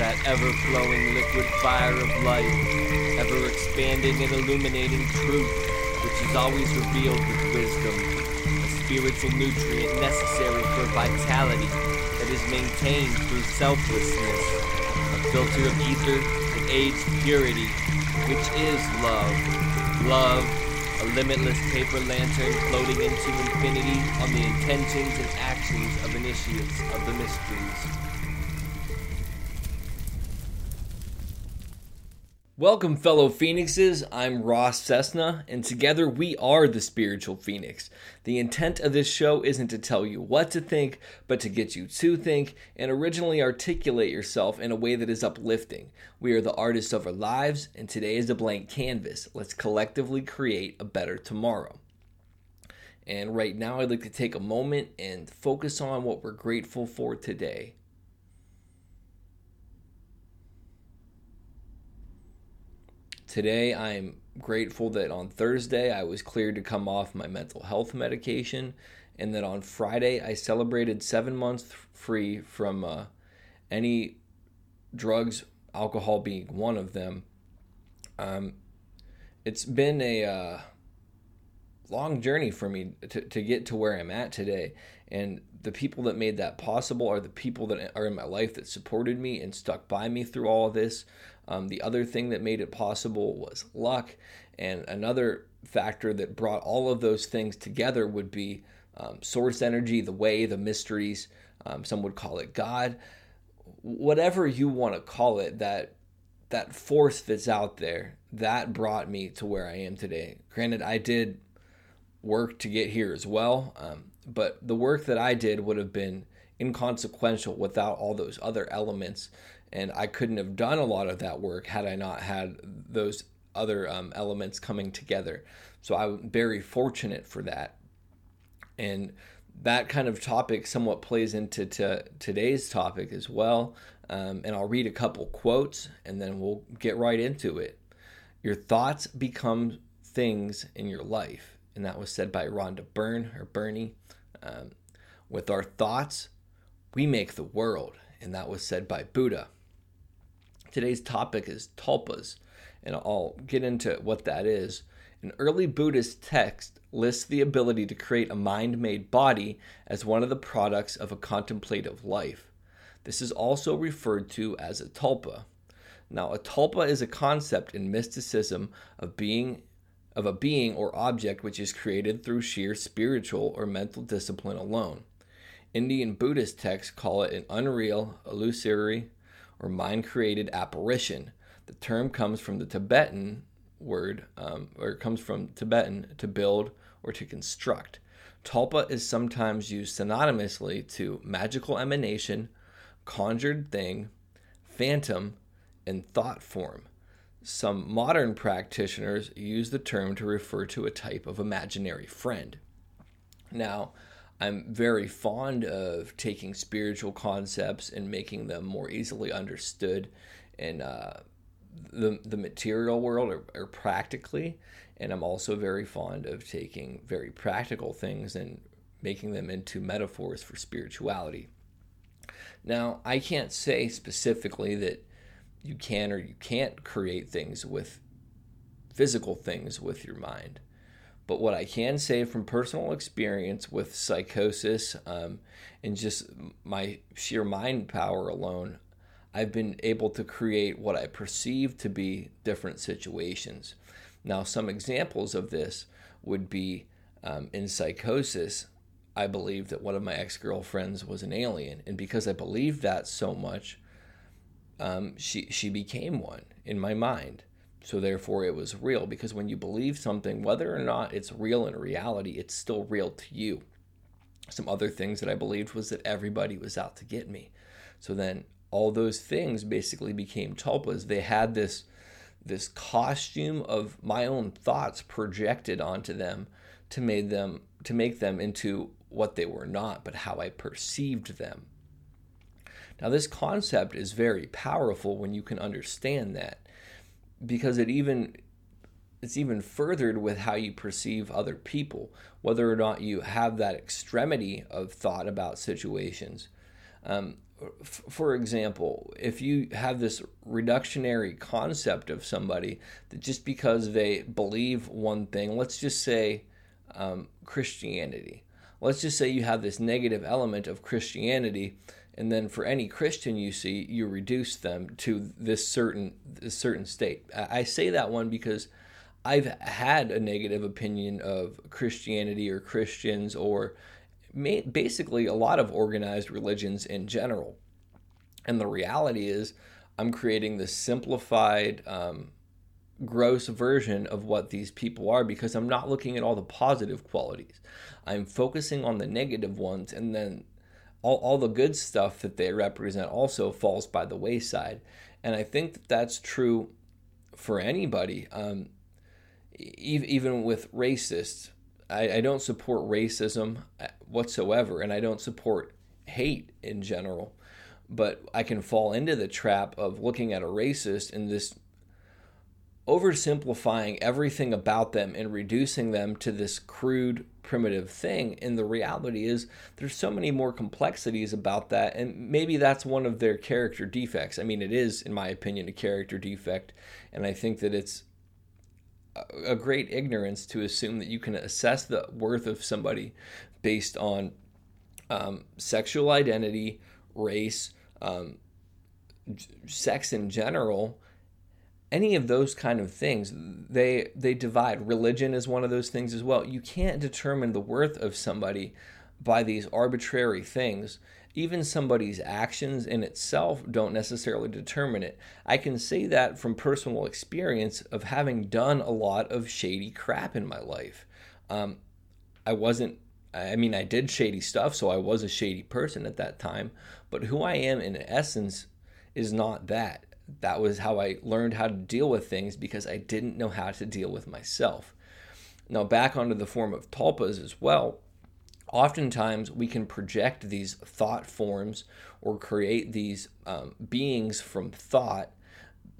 that ever flowing liquid fire of life, ever expanding and illuminating truth, which is always revealed with wisdom, a spiritual nutrient necessary for vitality that is maintained through selflessness, a filter of ether that aids purity, which is love. Love, a limitless paper lantern floating into infinity on the intentions and actions of initiates of the mysteries. Welcome, fellow Phoenixes. I'm Ross Cessna, and together we are the Spiritual Phoenix. The intent of this show isn't to tell you what to think, but to get you to think and originally articulate yourself in a way that is uplifting. We are the artists of our lives, and today is a blank canvas. Let's collectively create a better tomorrow. And right now, I'd like to take a moment and focus on what we're grateful for today. Today, I'm grateful that on Thursday I was cleared to come off my mental health medication, and that on Friday I celebrated seven months free from uh, any drugs, alcohol being one of them. Um, it's been a uh, long journey for me to, to get to where I'm at today. And the people that made that possible are the people that are in my life that supported me and stuck by me through all of this. Um, the other thing that made it possible was luck. And another factor that brought all of those things together would be um, source energy, the way, the mysteries. Um, some would call it God. Whatever you want to call it, that that force that's out there, that brought me to where I am today. Granted, I did work to get here as well, um, but the work that I did would have been inconsequential without all those other elements and I couldn't have done a lot of that work had I not had those other um, elements coming together. So I'm very fortunate for that, and that kind of topic somewhat plays into to today's topic as well. Um, and I'll read a couple quotes, and then we'll get right into it. Your thoughts become things in your life, and that was said by Rhonda Byrne or Bernie. Um, with our thoughts, we make the world, and that was said by Buddha. Today's topic is tulpas, and I'll get into what that is. An early Buddhist text lists the ability to create a mind made body as one of the products of a contemplative life. This is also referred to as a tulpa. Now, a tulpa is a concept in mysticism of being of a being or object which is created through sheer spiritual or mental discipline alone. Indian Buddhist texts call it an unreal, illusory, or mind created apparition. The term comes from the Tibetan word, um, or comes from Tibetan to build or to construct. Tulpa is sometimes used synonymously to magical emanation, conjured thing, phantom, and thought form. Some modern practitioners use the term to refer to a type of imaginary friend. Now, I'm very fond of taking spiritual concepts and making them more easily understood in uh, the, the material world or, or practically. And I'm also very fond of taking very practical things and making them into metaphors for spirituality. Now, I can't say specifically that you can or you can't create things with physical things with your mind. But what I can say from personal experience with psychosis um, and just my sheer mind power alone, I've been able to create what I perceive to be different situations. Now, some examples of this would be um, in psychosis. I believed that one of my ex girlfriends was an alien, and because I believed that so much, um, she she became one in my mind. So therefore, it was real because when you believe something, whether or not it's real in reality, it's still real to you. Some other things that I believed was that everybody was out to get me. So then all those things basically became tulpas. They had this this costume of my own thoughts projected onto them to make them to make them into what they were not, but how I perceived them. Now this concept is very powerful when you can understand that because it even it's even furthered with how you perceive other people, whether or not you have that extremity of thought about situations. Um, f- for example, if you have this reductionary concept of somebody that just because they believe one thing, let's just say um, Christianity, let's just say you have this negative element of Christianity, and then for any Christian you see, you reduce them to this certain this certain state. I say that one because I've had a negative opinion of Christianity or Christians or basically a lot of organized religions in general. And the reality is, I'm creating this simplified, um, gross version of what these people are because I'm not looking at all the positive qualities. I'm focusing on the negative ones, and then all, all the good stuff that they represent also falls by the wayside. And I think that that's true for anybody, um, even with racists. I, I don't support racism uh, whatsoever, and I don't support hate in general. But I can fall into the trap of looking at a racist and this oversimplifying everything about them and reducing them to this crude primitive thing and the reality is there's so many more complexities about that and maybe that's one of their character defects. I mean it is in my opinion a character defect and i think that it's a great ignorance to assume that you can assess the worth of somebody based on um, sexual identity, race, um, sex in general, any of those kind of things. They they divide. Religion is one of those things as well. You can't determine the worth of somebody by these arbitrary things even somebody's actions in itself don't necessarily determine it. I can say that from personal experience of having done a lot of shady crap in my life. Um, I wasn't, I mean, I did shady stuff, so I was a shady person at that time, but who I am in essence is not that. That was how I learned how to deal with things because I didn't know how to deal with myself. Now, back onto the form of tulpas as well oftentimes we can project these thought forms or create these um, beings from thought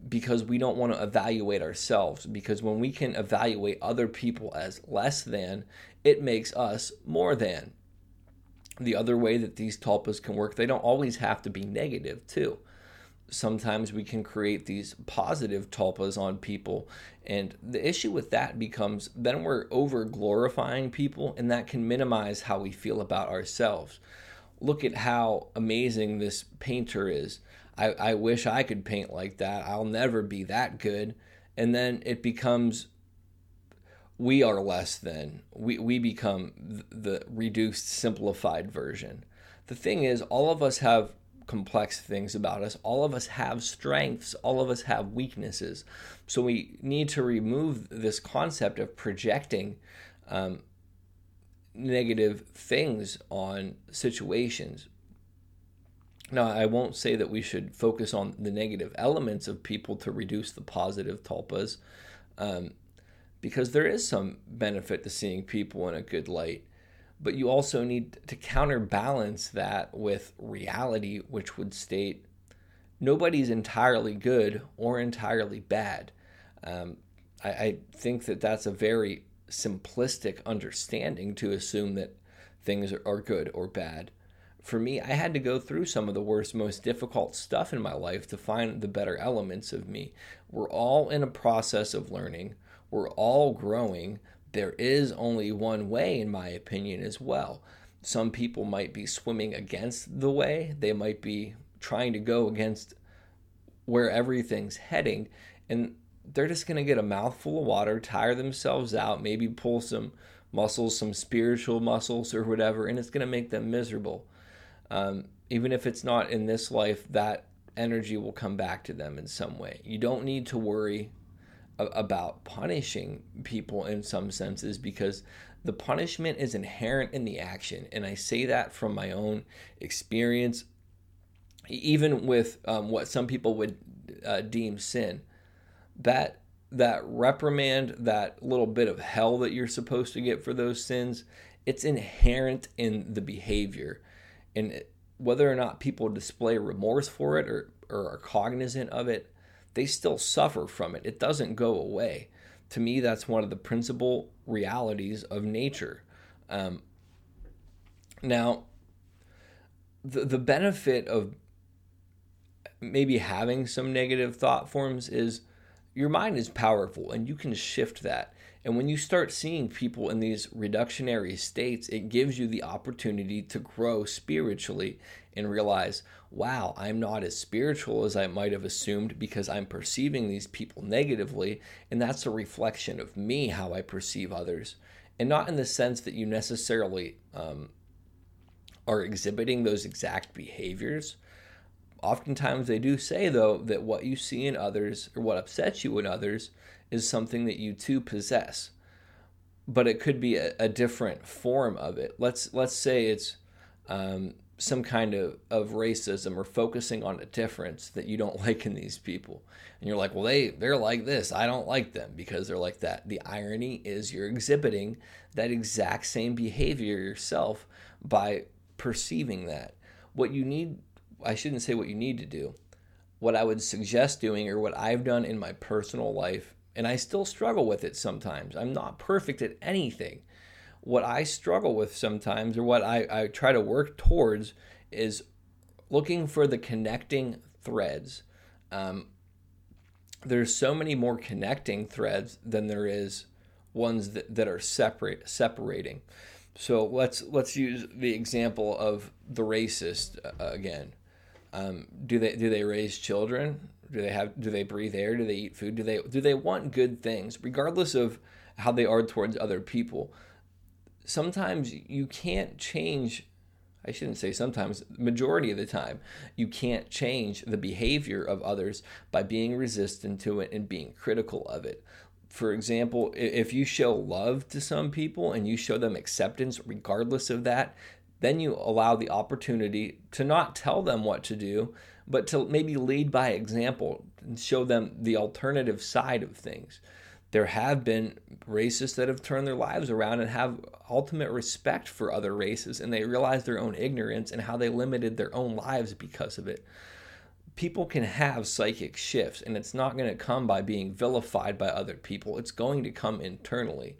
because we don't want to evaluate ourselves. Because when we can evaluate other people as less than, it makes us more than. The other way that these tulpas can work, they don't always have to be negative, too sometimes we can create these positive tulpas on people. And the issue with that becomes then we're over glorifying people, and that can minimize how we feel about ourselves. Look at how amazing this painter is. I, I wish I could paint like that. I'll never be that good. And then it becomes we are less than. We, we become the reduced, simplified version. The thing is, all of us have complex things about us. All of us have strengths, all of us have weaknesses. So we need to remove this concept of projecting um, negative things on situations. Now, I won't say that we should focus on the negative elements of people to reduce the positive tulpas, um, because there is some benefit to seeing people in a good light but you also need to counterbalance that with reality, which would state nobody's entirely good or entirely bad. Um, I, I think that that's a very simplistic understanding to assume that things are good or bad. For me, I had to go through some of the worst, most difficult stuff in my life to find the better elements of me. We're all in a process of learning, we're all growing, there is only one way, in my opinion, as well. Some people might be swimming against the way, they might be trying to go against where everything's heading, and they're just going to get a mouthful of water, tire themselves out, maybe pull some muscles, some spiritual muscles or whatever, and it's going to make them miserable. Um, even if it's not in this life, that energy will come back to them in some way. You don't need to worry about punishing people in some senses because the punishment is inherent in the action. And I say that from my own experience, even with um, what some people would uh, deem sin. That that reprimand, that little bit of hell that you're supposed to get for those sins, it's inherent in the behavior. And whether or not people display remorse for it or, or are cognizant of it, they still suffer from it. It doesn't go away. To me, that's one of the principal realities of nature. Um, now, the, the benefit of maybe having some negative thought forms is your mind is powerful and you can shift that. And when you start seeing people in these reductionary states, it gives you the opportunity to grow spiritually and realize, wow, I'm not as spiritual as I might have assumed because I'm perceiving these people negatively. And that's a reflection of me, how I perceive others. And not in the sense that you necessarily um, are exhibiting those exact behaviors. Oftentimes, they do say, though, that what you see in others or what upsets you in others is something that you too possess. But it could be a, a different form of it. Let's let's say it's um, some kind of, of racism or focusing on a difference that you don't like in these people. And you're like, well, they, they're like this. I don't like them because they're like that. The irony is you're exhibiting that exact same behavior yourself by perceiving that. What you need, I shouldn't say what you need to do. What I would suggest doing, or what I've done in my personal life, and I still struggle with it sometimes. I'm not perfect at anything what I struggle with sometimes, or what I, I try to work towards, is looking for the connecting threads. Um, there's so many more connecting threads than there is ones that, that are separate separating. So let's let's use the example of the racist uh, again. Um, do they do they raise children? Do they have do they breathe air? Do they eat food? Do they do they want good things, regardless of how they are towards other people? Sometimes you can't change I shouldn't say sometimes, majority of the time, you can't change the behavior of others by being resistant to it and being critical of it. For example, if you show love to some people and you show them acceptance regardless of that, then you allow the opportunity to not tell them what to do, but to maybe lead by example and show them the alternative side of things there have been racists that have turned their lives around and have ultimate respect for other races and they realize their own ignorance and how they limited their own lives because of it. People can have psychic shifts and it's not going to come by being vilified by other people. It's going to come internally.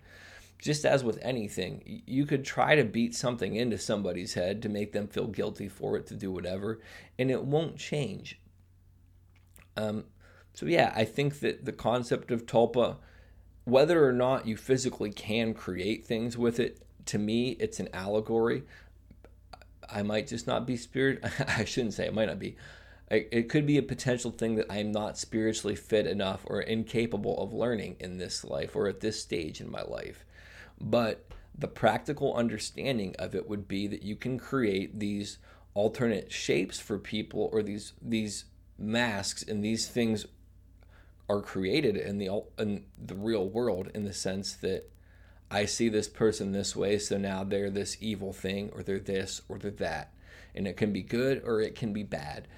Just as with anything, you could try to beat something into somebody's head to make them feel guilty for it, to do whatever, and it won't change. Um, so, yeah, I think that the concept of tulpa whether or not you physically can create things with it, to me, it's an allegory. I might just not be spirit. I shouldn't say it might not be. It could be a potential thing that I'm not spiritually fit enough or incapable of learning in this life or at this stage in my life. But the practical understanding of it would be that you can create these alternate shapes for people or these these masks and these things are created in the in the real world in the sense that I see this person this way, so now they're this evil thing, or they're this, or they're that, and it can be good or it can be bad.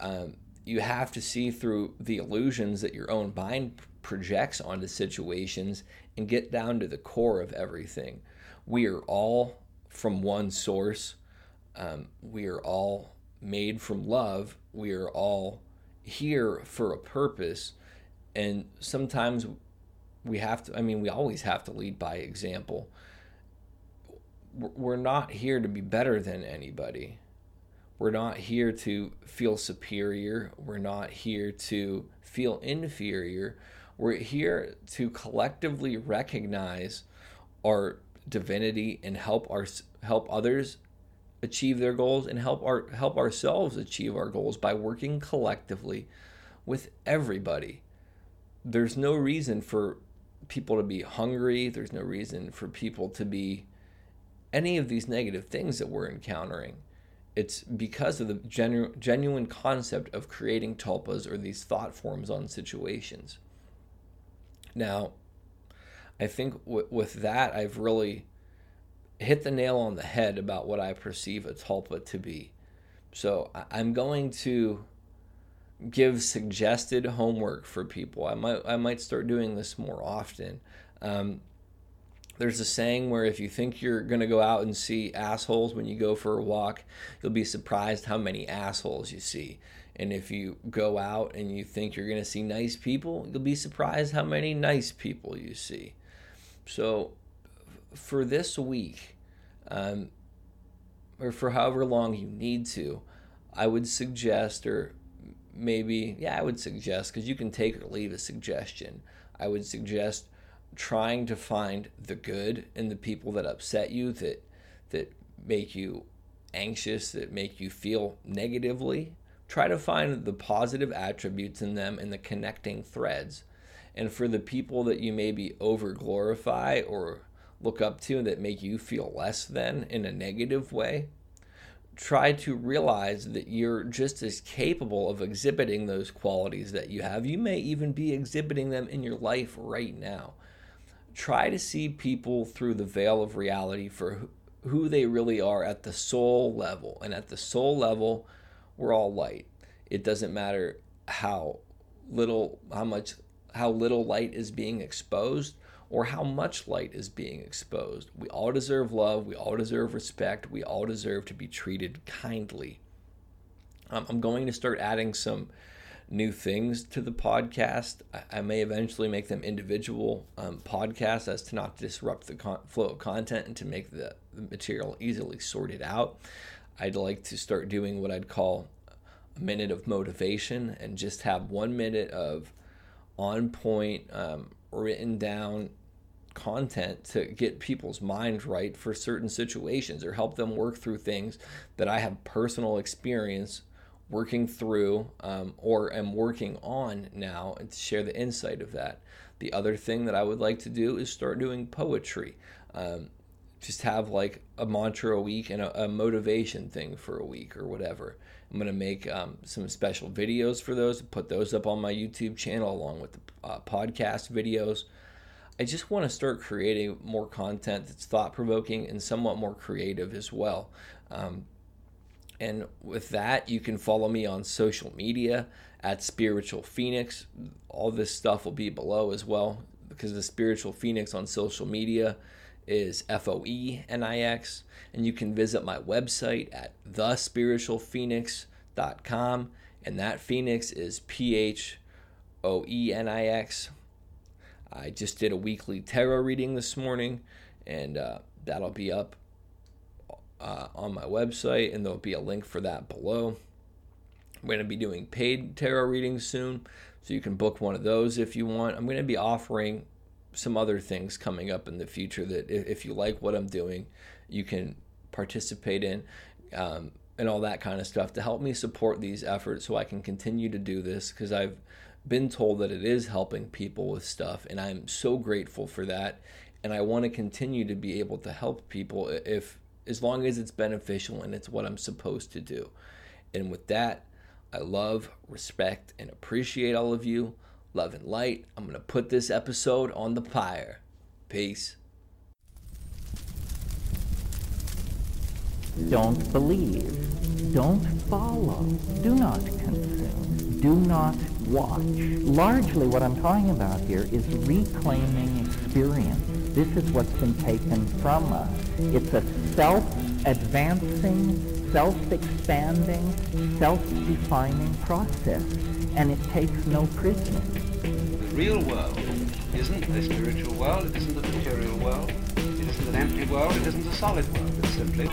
Um, you have to see through the illusions that your own mind projects onto situations and get down to the core of everything. We are all from one source. Um, we are all made from love. We are all here for a purpose and sometimes we have to i mean we always have to lead by example. We're not here to be better than anybody. We're not here to feel superior. We're not here to feel inferior. We're here to collectively recognize our divinity and help our help others achieve their goals and help our help ourselves achieve our goals by working collectively with everybody there's no reason for people to be hungry. There's no reason for people to be any of these negative things that we're encountering. It's because of the genu- genuine concept of creating tulpas or these thought forms on situations. Now, I think w- with that, I've really hit the nail on the head about what I perceive a tulpa to be. So I- I'm going to give suggested homework for people. I might I might start doing this more often. Um, there's a saying where if you think you're going to go out and see assholes when you go for a walk, you'll be surprised how many assholes you see. And if you go out and you think you're going to see nice people, you'll be surprised how many nice people you see. So, for this week, um, or for however long you need to, I would suggest or maybe, yeah, I would suggest, because you can take or leave a suggestion, I would suggest trying to find the good in the people that upset you, that, that make you anxious, that make you feel negatively. Try to find the positive attributes in them and the connecting threads. And for the people that you maybe over glorify or look up to that make you feel less than in a negative way, try to realize that you're just as capable of exhibiting those qualities that you have. You may even be exhibiting them in your life right now. Try to see people through the veil of reality for who they really are at the soul level. And at the soul level, we're all light. It doesn't matter how little, how much, how little light is being exposed or how much light is being exposed. We all deserve love. We all deserve respect. We all deserve to be treated kindly. Um, I'm going to start adding some new things to the podcast. I, I may eventually make them individual um, podcasts as to not disrupt the con- flow of content and to make the, the material easily sorted out. I'd like to start doing what I'd call a minute of motivation and just have one minute of on point, um, written down content to get people's minds right for certain situations or help them work through things that I have personal experience working through um, or am working on now and to share the insight of that. The other thing that I would like to do is start doing poetry. Um, just have like a mantra a week and a, a, motivation thing for a week or whatever. I'm going to make um, some special videos for those, put those up on my YouTube channel along with the uh, podcast videos. I just want to start creating more content that's thought provoking and somewhat more creative as well. Um, and with that, you can follow me on social media at Spiritual Phoenix. All this stuff will be below as well because the Spiritual Phoenix on social media is F O E N I X. And you can visit my website at thespiritualphoenix.com. And that Phoenix is P H O E N I X. I just did a weekly tarot reading this morning, and uh, that'll be up uh, on my website, and there'll be a link for that below. I'm going to be doing paid tarot readings soon, so you can book one of those if you want. I'm going to be offering some other things coming up in the future that if you like what I'm doing, you can participate in. Um, and all that kind of stuff to help me support these efforts so I can continue to do this because I've been told that it is helping people with stuff, and I'm so grateful for that. And I want to continue to be able to help people if, as long as it's beneficial and it's what I'm supposed to do. And with that, I love, respect, and appreciate all of you. Love and light. I'm going to put this episode on the pyre. Peace. Don't believe. Don't follow. Do not consume. Do not watch. Largely what I'm talking about here is reclaiming experience. This is what's been taken from us. It's a self-advancing, self-expanding, self-defining process, and it takes no prisoners. The real world isn't a spiritual world, it isn't a material world, it isn't an empty world, it isn't a solid world. It's simply